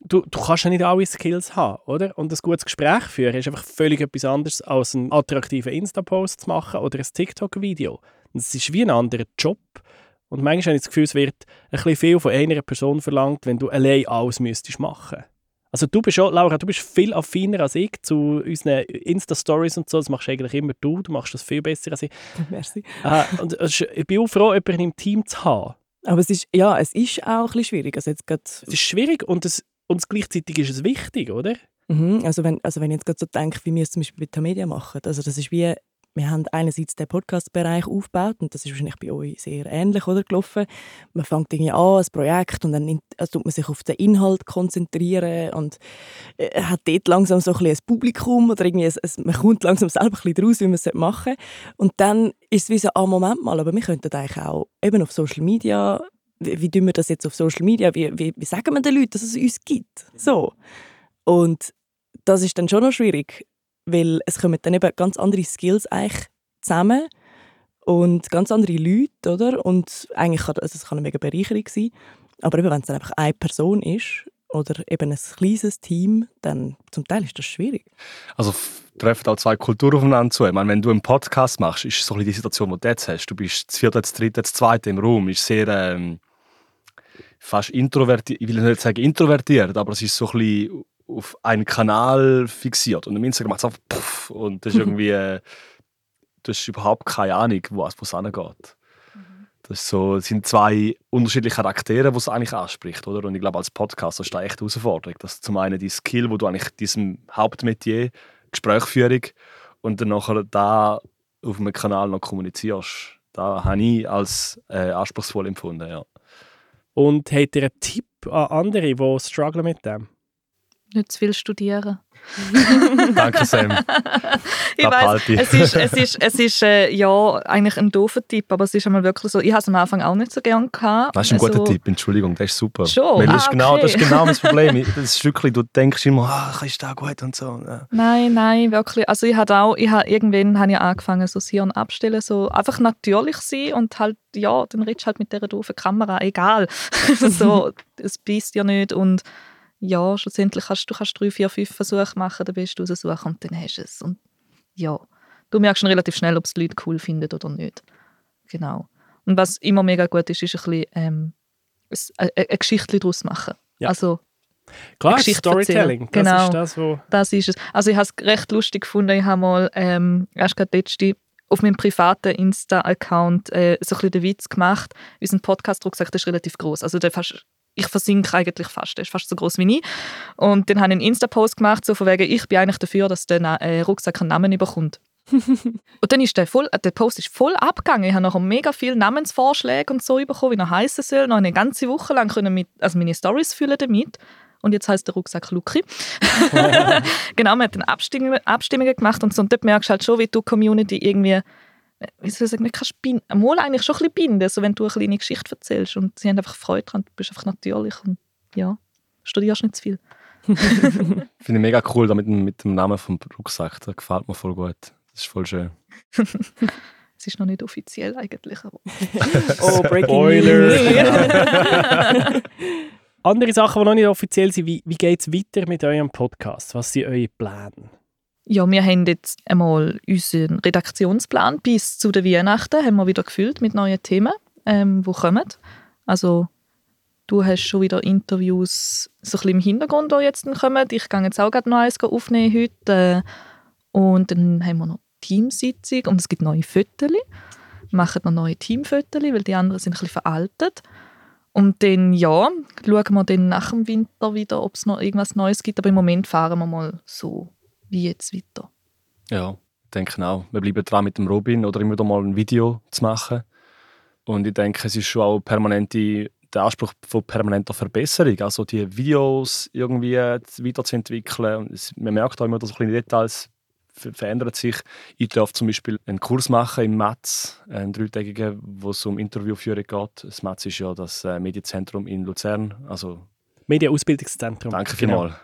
du, du kannst ja nicht alle Skills haben, oder? Und ein gutes Gespräch führen ist einfach völlig etwas anderes, als einen attraktiven Insta-Post zu machen oder ein TikTok-Video. Das ist wie ein anderer Job. Und manchmal habe ich das Gefühl, es wird ein bisschen viel von einer Person verlangt, wenn du allein alles müsstest machen. Also du bist auch, Laura, du bist viel affiner als ich zu unseren Insta-Stories und so. Das machst du eigentlich immer du. Du machst das viel besser als ich. Merci. Äh, und ich bin auch froh, jemanden im Team zu haben. Aber es ist, ja, es ist auch ein bisschen schwierig. Also jetzt es ist schwierig und es und gleichzeitig ist es wichtig, oder? Mhm, also, wenn, also wenn ich jetzt gerade so denke, wie wir es zum Beispiel bei Tamedia machen, also das ist wie, wir haben einerseits den Podcast-Bereich aufgebaut und das ist wahrscheinlich bei euch sehr ähnlich oder, gelaufen. Man fängt irgendwie an, ein Projekt und dann also tut man sich auf den Inhalt konzentrieren und äh, hat dort langsam so ein, ein Publikum oder irgendwie ein, ein, man kommt langsam selber ein bisschen draus, wie man es machen Und dann ist es wie so, ah, Moment mal, aber wir könnten eigentlich auch eben auf Social Media wie, wie tun wir das jetzt auf Social Media, wie, wie, wie sagen wir den Leuten, dass es uns gibt? So. Und das ist dann schon noch schwierig, weil es kommen dann eben ganz andere Skills eigentlich zusammen und ganz andere Leute, oder? Und eigentlich kann also es kann eine mega Bereicherung sein, aber eben, wenn es dann einfach eine Person ist oder eben ein kleines Team, dann zum Teil ist das schwierig. Also treffen auch zwei Kulturen aufeinander zu. Ich meine, wenn du einen Podcast machst, ist so die Situation, die du jetzt hast. Du bist das vierte, das dritte, das zweite im Raum, ist sehr ähm, fast introvertiert, ich will nicht sagen introvertiert, aber es ist so ein bisschen auf einen Kanal fixiert. Und im Instagram macht es einfach puff und das ist irgendwie, äh, du hast überhaupt keine Ahnung, wo es angeht. Mhm. Das, so, das sind zwei unterschiedliche Charaktere, die es eigentlich anspricht. Oder? Und ich glaube, als Podcast ist das echt eine Herausforderung. Dass zum einen die Skill, wo du eigentlich diesem Hauptmetier, Gesprächsführung, und dann nachher da auf einem Kanal noch kommunizierst. Da habe ich als äh, anspruchsvoll empfunden, ja. Und habt ihr einen Tipp an andere, die strugglen mit dem? Nicht zu viel studieren. Danke, Sam. ich weiß, es ist, es ist, es ist äh, ja eigentlich ein doofer Tipp, aber es ist einmal wirklich so. Ich habe es am Anfang auch nicht so gern gehabt. Das ist ein also, guter Tipp, Entschuldigung, das ist super. Schon? Weil das, Ah, ist genau, okay. das ist genau mein Problem. Das ist wirklich, du denkst immer, ah, ist da gut und so. Ja. Nein, nein, wirklich. Also ich hatte auch, ich habe irgendwann habe ich angefangen, so das Hirn abstellen, so einfach natürlich sein und halt, ja, dann redest du halt mit dieser doofen Kamera, egal. so, es beißt ja nicht und ja, schlussendlich kannst du kannst drei, vier, fünf Versuche machen, dann bist du raussuchen und dann hast du es. Und ja, du merkst schon relativ schnell, ob es die Leute cool finden oder nicht. Genau. Und was immer mega gut ist, ist ein bisschen ähm, es- eine, eine Geschichte daraus machen. Ja. Also Klar, Storytelling. Das Genau. ist das, wo... das ist es. Also ich habe es recht lustig gefunden. Ich habe mal ähm, erst gerade letzte auf meinem privaten Insta-Account äh, so ein bisschen den Witz gemacht. Unser Podcast-Rucksack ist relativ groß. Also der fast, ich versinke eigentlich fast. Der ist fast so groß wie ich. Und dann habe ich einen Insta-Post gemacht, so von wegen, ich bin eigentlich dafür, dass der Na äh, Rucksack einen Namen bekommt. und dann ist der, voll, der Post ist voll abgegangen. Ich habe nachher mega viele Namensvorschläge und so bekommen, wie er heißen soll. Noch eine ganze Woche lang können mit, also meine Stories füllen damit. Und jetzt heißt der Rucksack Luki. genau, man hat dann Abstimmungen, Abstimmungen gemacht und so. Und dort merkst du halt schon, wie du die Community irgendwie, wie soll ich sagen, nicht kannst binden, mal eigentlich schon ein bisschen binden, so wenn du eine kleine Geschichte erzählst. Und sie haben einfach Freude dran, du bist einfach natürlich und ja, studierst nicht zu viel. Finde ich mega cool, da mit, dem- mit dem Namen vom Rucksack. Das gefällt mir voll gut. Das ist voll schön. Es ist noch nicht offiziell eigentlich, aber Oh, Breaking Spoiler. News. Andere Sachen, die noch nicht offiziell sind, wie, wie geht es weiter mit eurem Podcast? Was sind eure Pläne? Ja, wir haben jetzt einmal unseren Redaktionsplan bis zu den Weihnachten haben wir wieder gefüllt mit neuen Themen, ähm, die kommen. Also du hast schon wieder Interviews so ein bisschen im Hintergrund, die jetzt kommen. Ich gehe jetzt auch gerade noch eins aufnehmen heute. Und dann haben wir noch Teamsitzung und es gibt neue Fotos. Machen noch neue Teamfotos, weil die anderen sind ein bisschen veraltet. Und dann, ja, schauen wir dann nach dem Winter wieder, ob es noch irgendwas Neues gibt. Aber im Moment fahren wir mal so wie jetzt weiter. Ja, ich denke auch. Wir bleiben dran mit dem Robin oder immer wieder mal ein Video zu machen. Und ich denke, es ist schon auch permanente, der Anspruch von permanenter Verbesserung. Also die Videos irgendwie weiterzuentwickeln. Und es, man merkt auch immer, dass so kleine Details ver- verändern sich. Ich darf zum Beispiel einen Kurs machen im Matz, einen dreitägigen, wo es um Interviewführung geht. Das Matz ist ja das äh, Medienzentrum in Luzern, also Medienausbildungszentrum. Danke Genau. vielmals.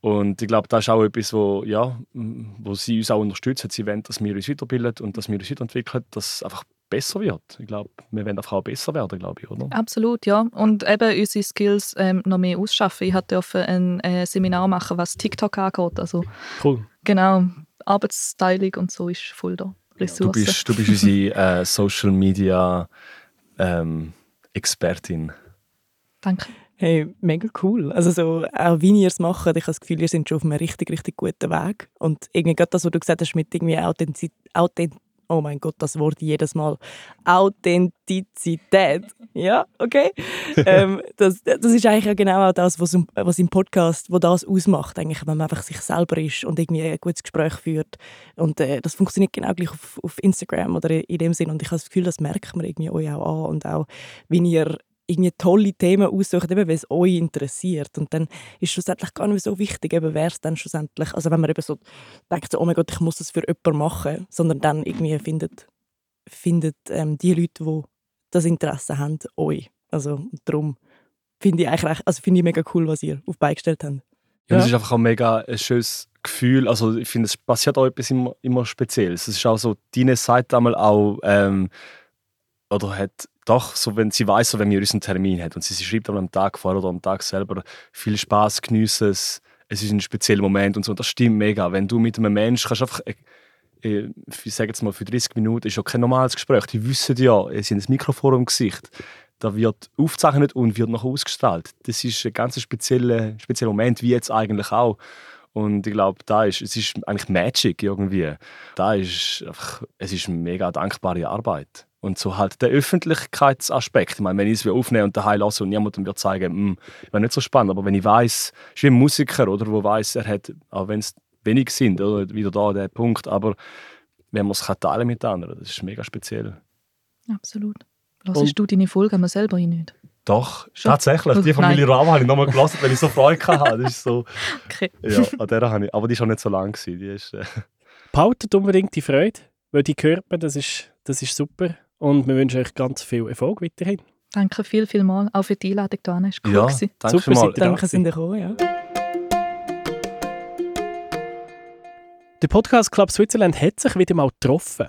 Und ich glaube, das ist auch etwas, wo, ja, wo sie uns auch unterstützen. Sie wollen, dass wir uns weiterbilden und dass wir uns weiterentwickeln, dass es einfach besser wird. Ich glaube, wir wollen einfach auch besser werden, glaube ich, oder? Absolut, ja. Und eben unsere Skills ähm, noch mehr ausschaffen. Ich durfte ein äh, Seminar machen, was TikTok angeht. Also Cool. genau, Arbeitsstyling und so ist voll da. Du Ressourcen. bist, du bist unsere äh, Social Media ähm, Expertin. Danke. Hey, mega cool. Also so, auch wie ihr es macht, ich habe das Gefühl, ihr seid schon auf einem richtig, richtig guten Weg. Und irgendwie gerade das, was du gesagt hast, mit irgendwie Authentizität, Authent oh mein Gott, das Wort jedes Mal, Authentizität. Ja, okay. ähm, das, das ist eigentlich auch genau das, was, im- was im Podcast, wo das ausmacht, eigentlich, wenn man einfach sich selber ist und irgendwie ein gutes Gespräch führt. Und äh, das funktioniert genau gleich auf, auf Instagram oder in dem Sinn. Und ich habe das Gefühl, das merkt man irgendwie euch auch an und auch, wie ihr irgendwie tolle Themen aussucht, eben weil es euch interessiert. Und dann ist schlussendlich gar nicht so wichtig, eben wer es dann schlussendlich, also wenn man eben so denkt, so, oh mein Gott, ich muss das für jemanden machen, sondern dann irgendwie findet, findet ähm, die Leute, die das Interesse haben, euch. Also darum finde ich eigentlich, also finde ich mega cool, was ihr auf beigestellt habt. Ja. Ja. Es ist einfach auch mega ein schönes Gefühl. Also ich finde, es passiert auch etwas immer, immer Spezielles. Es ist auch so, deine Seite einmal auch, ähm, oder hat doch, so wenn sie weiß, so, wenn wir unseren Termin hat und sie, sie schreibt einmal am Tag vor oder am Tag selber, viel Spaß, geniessen es, es ist ein spezieller Moment und so. Das stimmt mega. Wenn du mit einem Menschen kannst einfach, äh, äh, ich sage jetzt mal, für 30 Minuten ist ja kein normales Gespräch. Die wissen ja, sie haben ein Mikrofon im Gesicht. Da wird aufgezeichnet und wird noch ausgestrahlt. Das ist ein ganz spezieller, spezieller Moment, wie jetzt eigentlich auch. Und ich glaube, da ist, es ist eigentlich Magic irgendwie. Da ist einfach, es ist eine mega dankbare Arbeit. Und so halt der Öffentlichkeitsaspekt. Ich meine, wenn ich es aufnehme und daheim lasse und niemandem wird zeigen, hm, wäre nicht so spannend. Aber wenn ich weiß, ist wie ein Musiker, oder, wo weiß, er hat, auch wenn es wenig sind, oder? wieder da der Punkt. Aber wenn man es teilen mit anderen, das ist mega speziell. Absolut. Hörst du deine Folge aber selber nicht? Doch, Schon? tatsächlich. Die Familie Nein. Rama habe ich nochmal gelassen, weil ich so Freude hatte. Das ist so, okay. Ja, an der habe ich, aber die war schon nicht so lang. Gewesen. Die ist, äh Behaltet unbedingt die Freude, weil die hört man, das ist, das ist super. Und wir wünschen euch ganz viel Erfolg weiterhin. Danke viel, viel mal, auch für die Einladung war cool. Ja, gewesen. danke Super, mal. Danke, sind gekommen, ja. Der Podcast Club Switzerland hat sich wieder mal getroffen.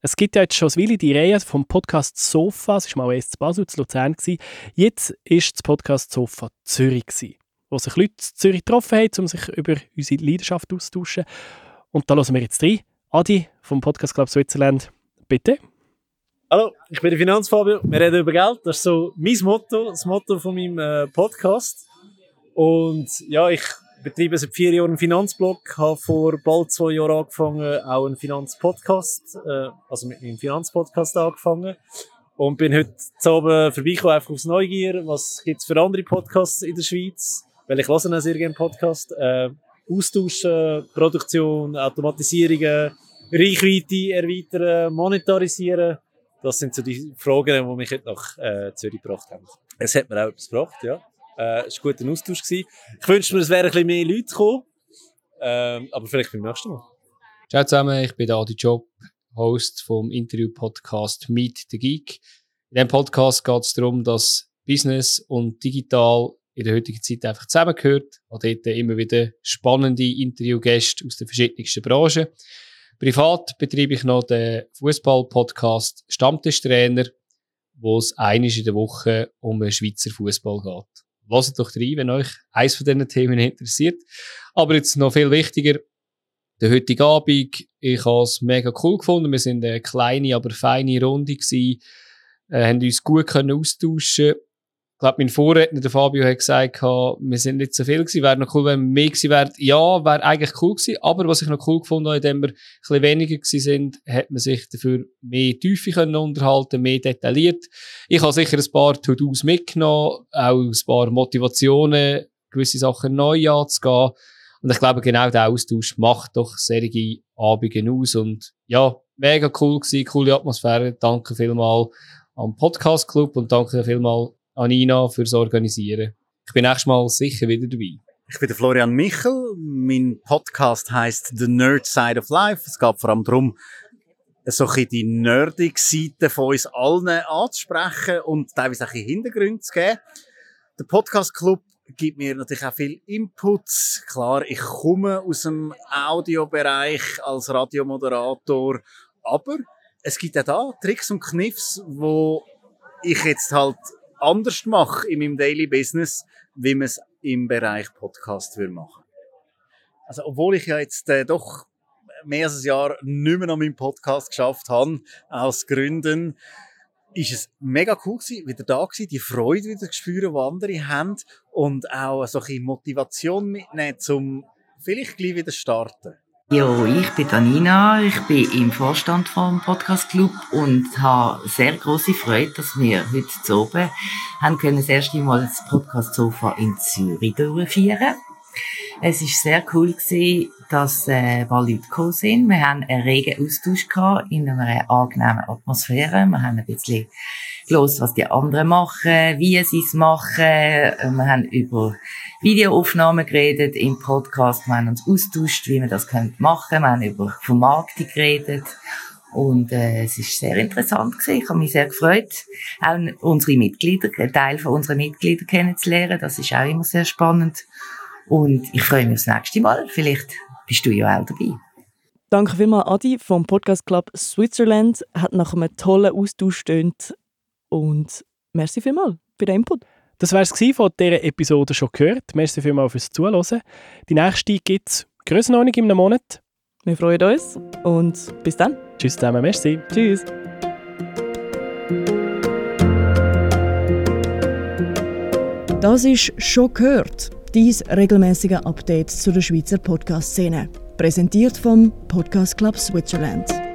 Es gibt ja jetzt schon Weile die Reihe vom Podcast Sofa, es war mal erst zu Basel, zu Luzern. Gewesen. Jetzt ist das Podcast Sofa Zürich, gewesen, wo sich Leute in Zürich getroffen haben, um sich über unsere Leidenschaft auszutauschen. Und da hören wir jetzt rein. Adi vom Podcast Club Switzerland, bitte. Hallo, ich bin der Finanzfabio. Wir reden über Geld. Das ist so mein Motto, das Motto von meinem äh, Podcast. Und ja, ich betreibe seit vier Jahren einen Finanzblog, habe vor bald zwei Jahren angefangen, auch einen Finanzpodcast, äh, also mit meinem Finanzpodcast angefangen. Und bin heute oben vorbeigekommen, einfach aus Neugier. Was gibt es für andere Podcasts in der Schweiz? Weil ich höre einen sehr gerne Podcast. Äh, Austauschen, Produktion, Automatisierungen, Reichweite erweitern, monetarisieren. Das sind so die Fragen, die mich heute nach äh, Zürich gebracht haben. Es hat mir auch etwas gebracht, ja. Äh, es war ein guter Austausch. Gewesen. Ich wünschte mir, es wären ein bisschen mehr Leute gekommen. Ähm, aber vielleicht beim nächsten Mal. Ciao zusammen, ich bin Adi Job, Host vom Interview-Podcast Meet the Geek. In diesem Podcast geht es darum, dass Business und Digital in der heutigen Zeit einfach zusammengehört. Und dort immer wieder spannende Interviewgäste aus den verschiedensten Branchen. Privat betreibe ich noch den Fußball-Podcast Stammtischtrainer, wo es einmal in der Woche um den Schweizer Fußball geht. Lasst doch rein, wenn euch eins von diesen Themen interessiert. Aber jetzt noch viel wichtiger, der heutige Abend, ich habe es mega cool gefunden. Wir sind eine kleine, aber feine Runde gewesen, äh, haben uns gut können austauschen ich glaube, mein Vorredner, der Fabio, hat gesagt, wir sind nicht so viel gewesen, wäre noch cool, wenn wir mehr gewesen wären. Ja, wäre eigentlich cool gewesen, aber was ich noch cool gefunden habe, indem wir ein bisschen weniger gewesen sind, hat man sich dafür mehr Tiefe können unterhalten, mehr detailliert. Ich habe sicher ein paar To-Dos mitgenommen, auch ein paar Motivationen, gewisse Sachen neu anzugehen. Und ich glaube, genau der Austausch macht doch solche Abende aus. Und ja, mega cool gewesen, coole Atmosphäre. Danke vielmal am Podcast Club und danke vielmal Anina fürs Organisieren. Ich bin nächstes Mal sicher wieder dabei. Ich bin der Florian Michel. Mein Podcast heißt The Nerd Side of Life. Es geht vor allem darum, so ein die nerdige Seite von uns allen anzusprechen und teilweise auch Hintergründe zu geben. Der Podcast Club gibt mir natürlich auch viel Inputs. Klar, ich komme aus dem Audiobereich als Radiomoderator, aber es gibt auch da Tricks und Kniffs, wo ich jetzt halt anders mache in meinem Daily Business, wie man es im Bereich Podcast würde machen. Also, obwohl ich ja jetzt äh, doch mehr als ein Jahr nicht mehr an meinem Podcast geschafft habe, aus Gründen, ist es mega cool gewesen, wieder da gewesen, die Freude wieder spüren, die andere haben und auch so ein Motivation mitnehmen, um vielleicht gleich wieder starten. Ja, ich bin Danina, ich bin im Vorstand vom Podcast Club und habe sehr große Freude, dass wir heute zu oben haben können das erste Mal das Podcast Sofa in Zürich durchführen. Es ist sehr cool gewesen, dass äh, ein paar Leute gekommen sind. Wir haben einen regen Austausch gehabt in einer angenehmen Atmosphäre. Wir haben ein bisschen los, was die anderen machen, wie sie es machen. Wir haben über Videoaufnahmen geredet im Podcast. Wir haben uns austauscht, wie wir das machen können. Wir haben über Vermarktung geredet. Und äh, es ist sehr interessant gewesen. Ich habe mich sehr gefreut, auch unsere Mitglieder, einen Teil von unseren Mitgliedern kennenzulernen. Das ist auch immer sehr spannend. Und ich freue mich aufs nächste Mal. Vielleicht bist du ja auch dabei. Danke vielmals, Adi vom Podcast Club Switzerland. Hat nach einem tollen Austausch stöhnt und merci vielmals für den Input. Das war es von dieser Episode schon gehört. Merci vielmals fürs Zuhören. Die nächste gibt es Grössenordnung in einem Monat. Wir freuen uns und bis dann. Tschüss zusammen, merci. Tschüss. Das ist «Schon gehört», dies regelmäßige Update zu der Schweizer Podcast-Szene. Präsentiert vom Podcast Club Switzerland.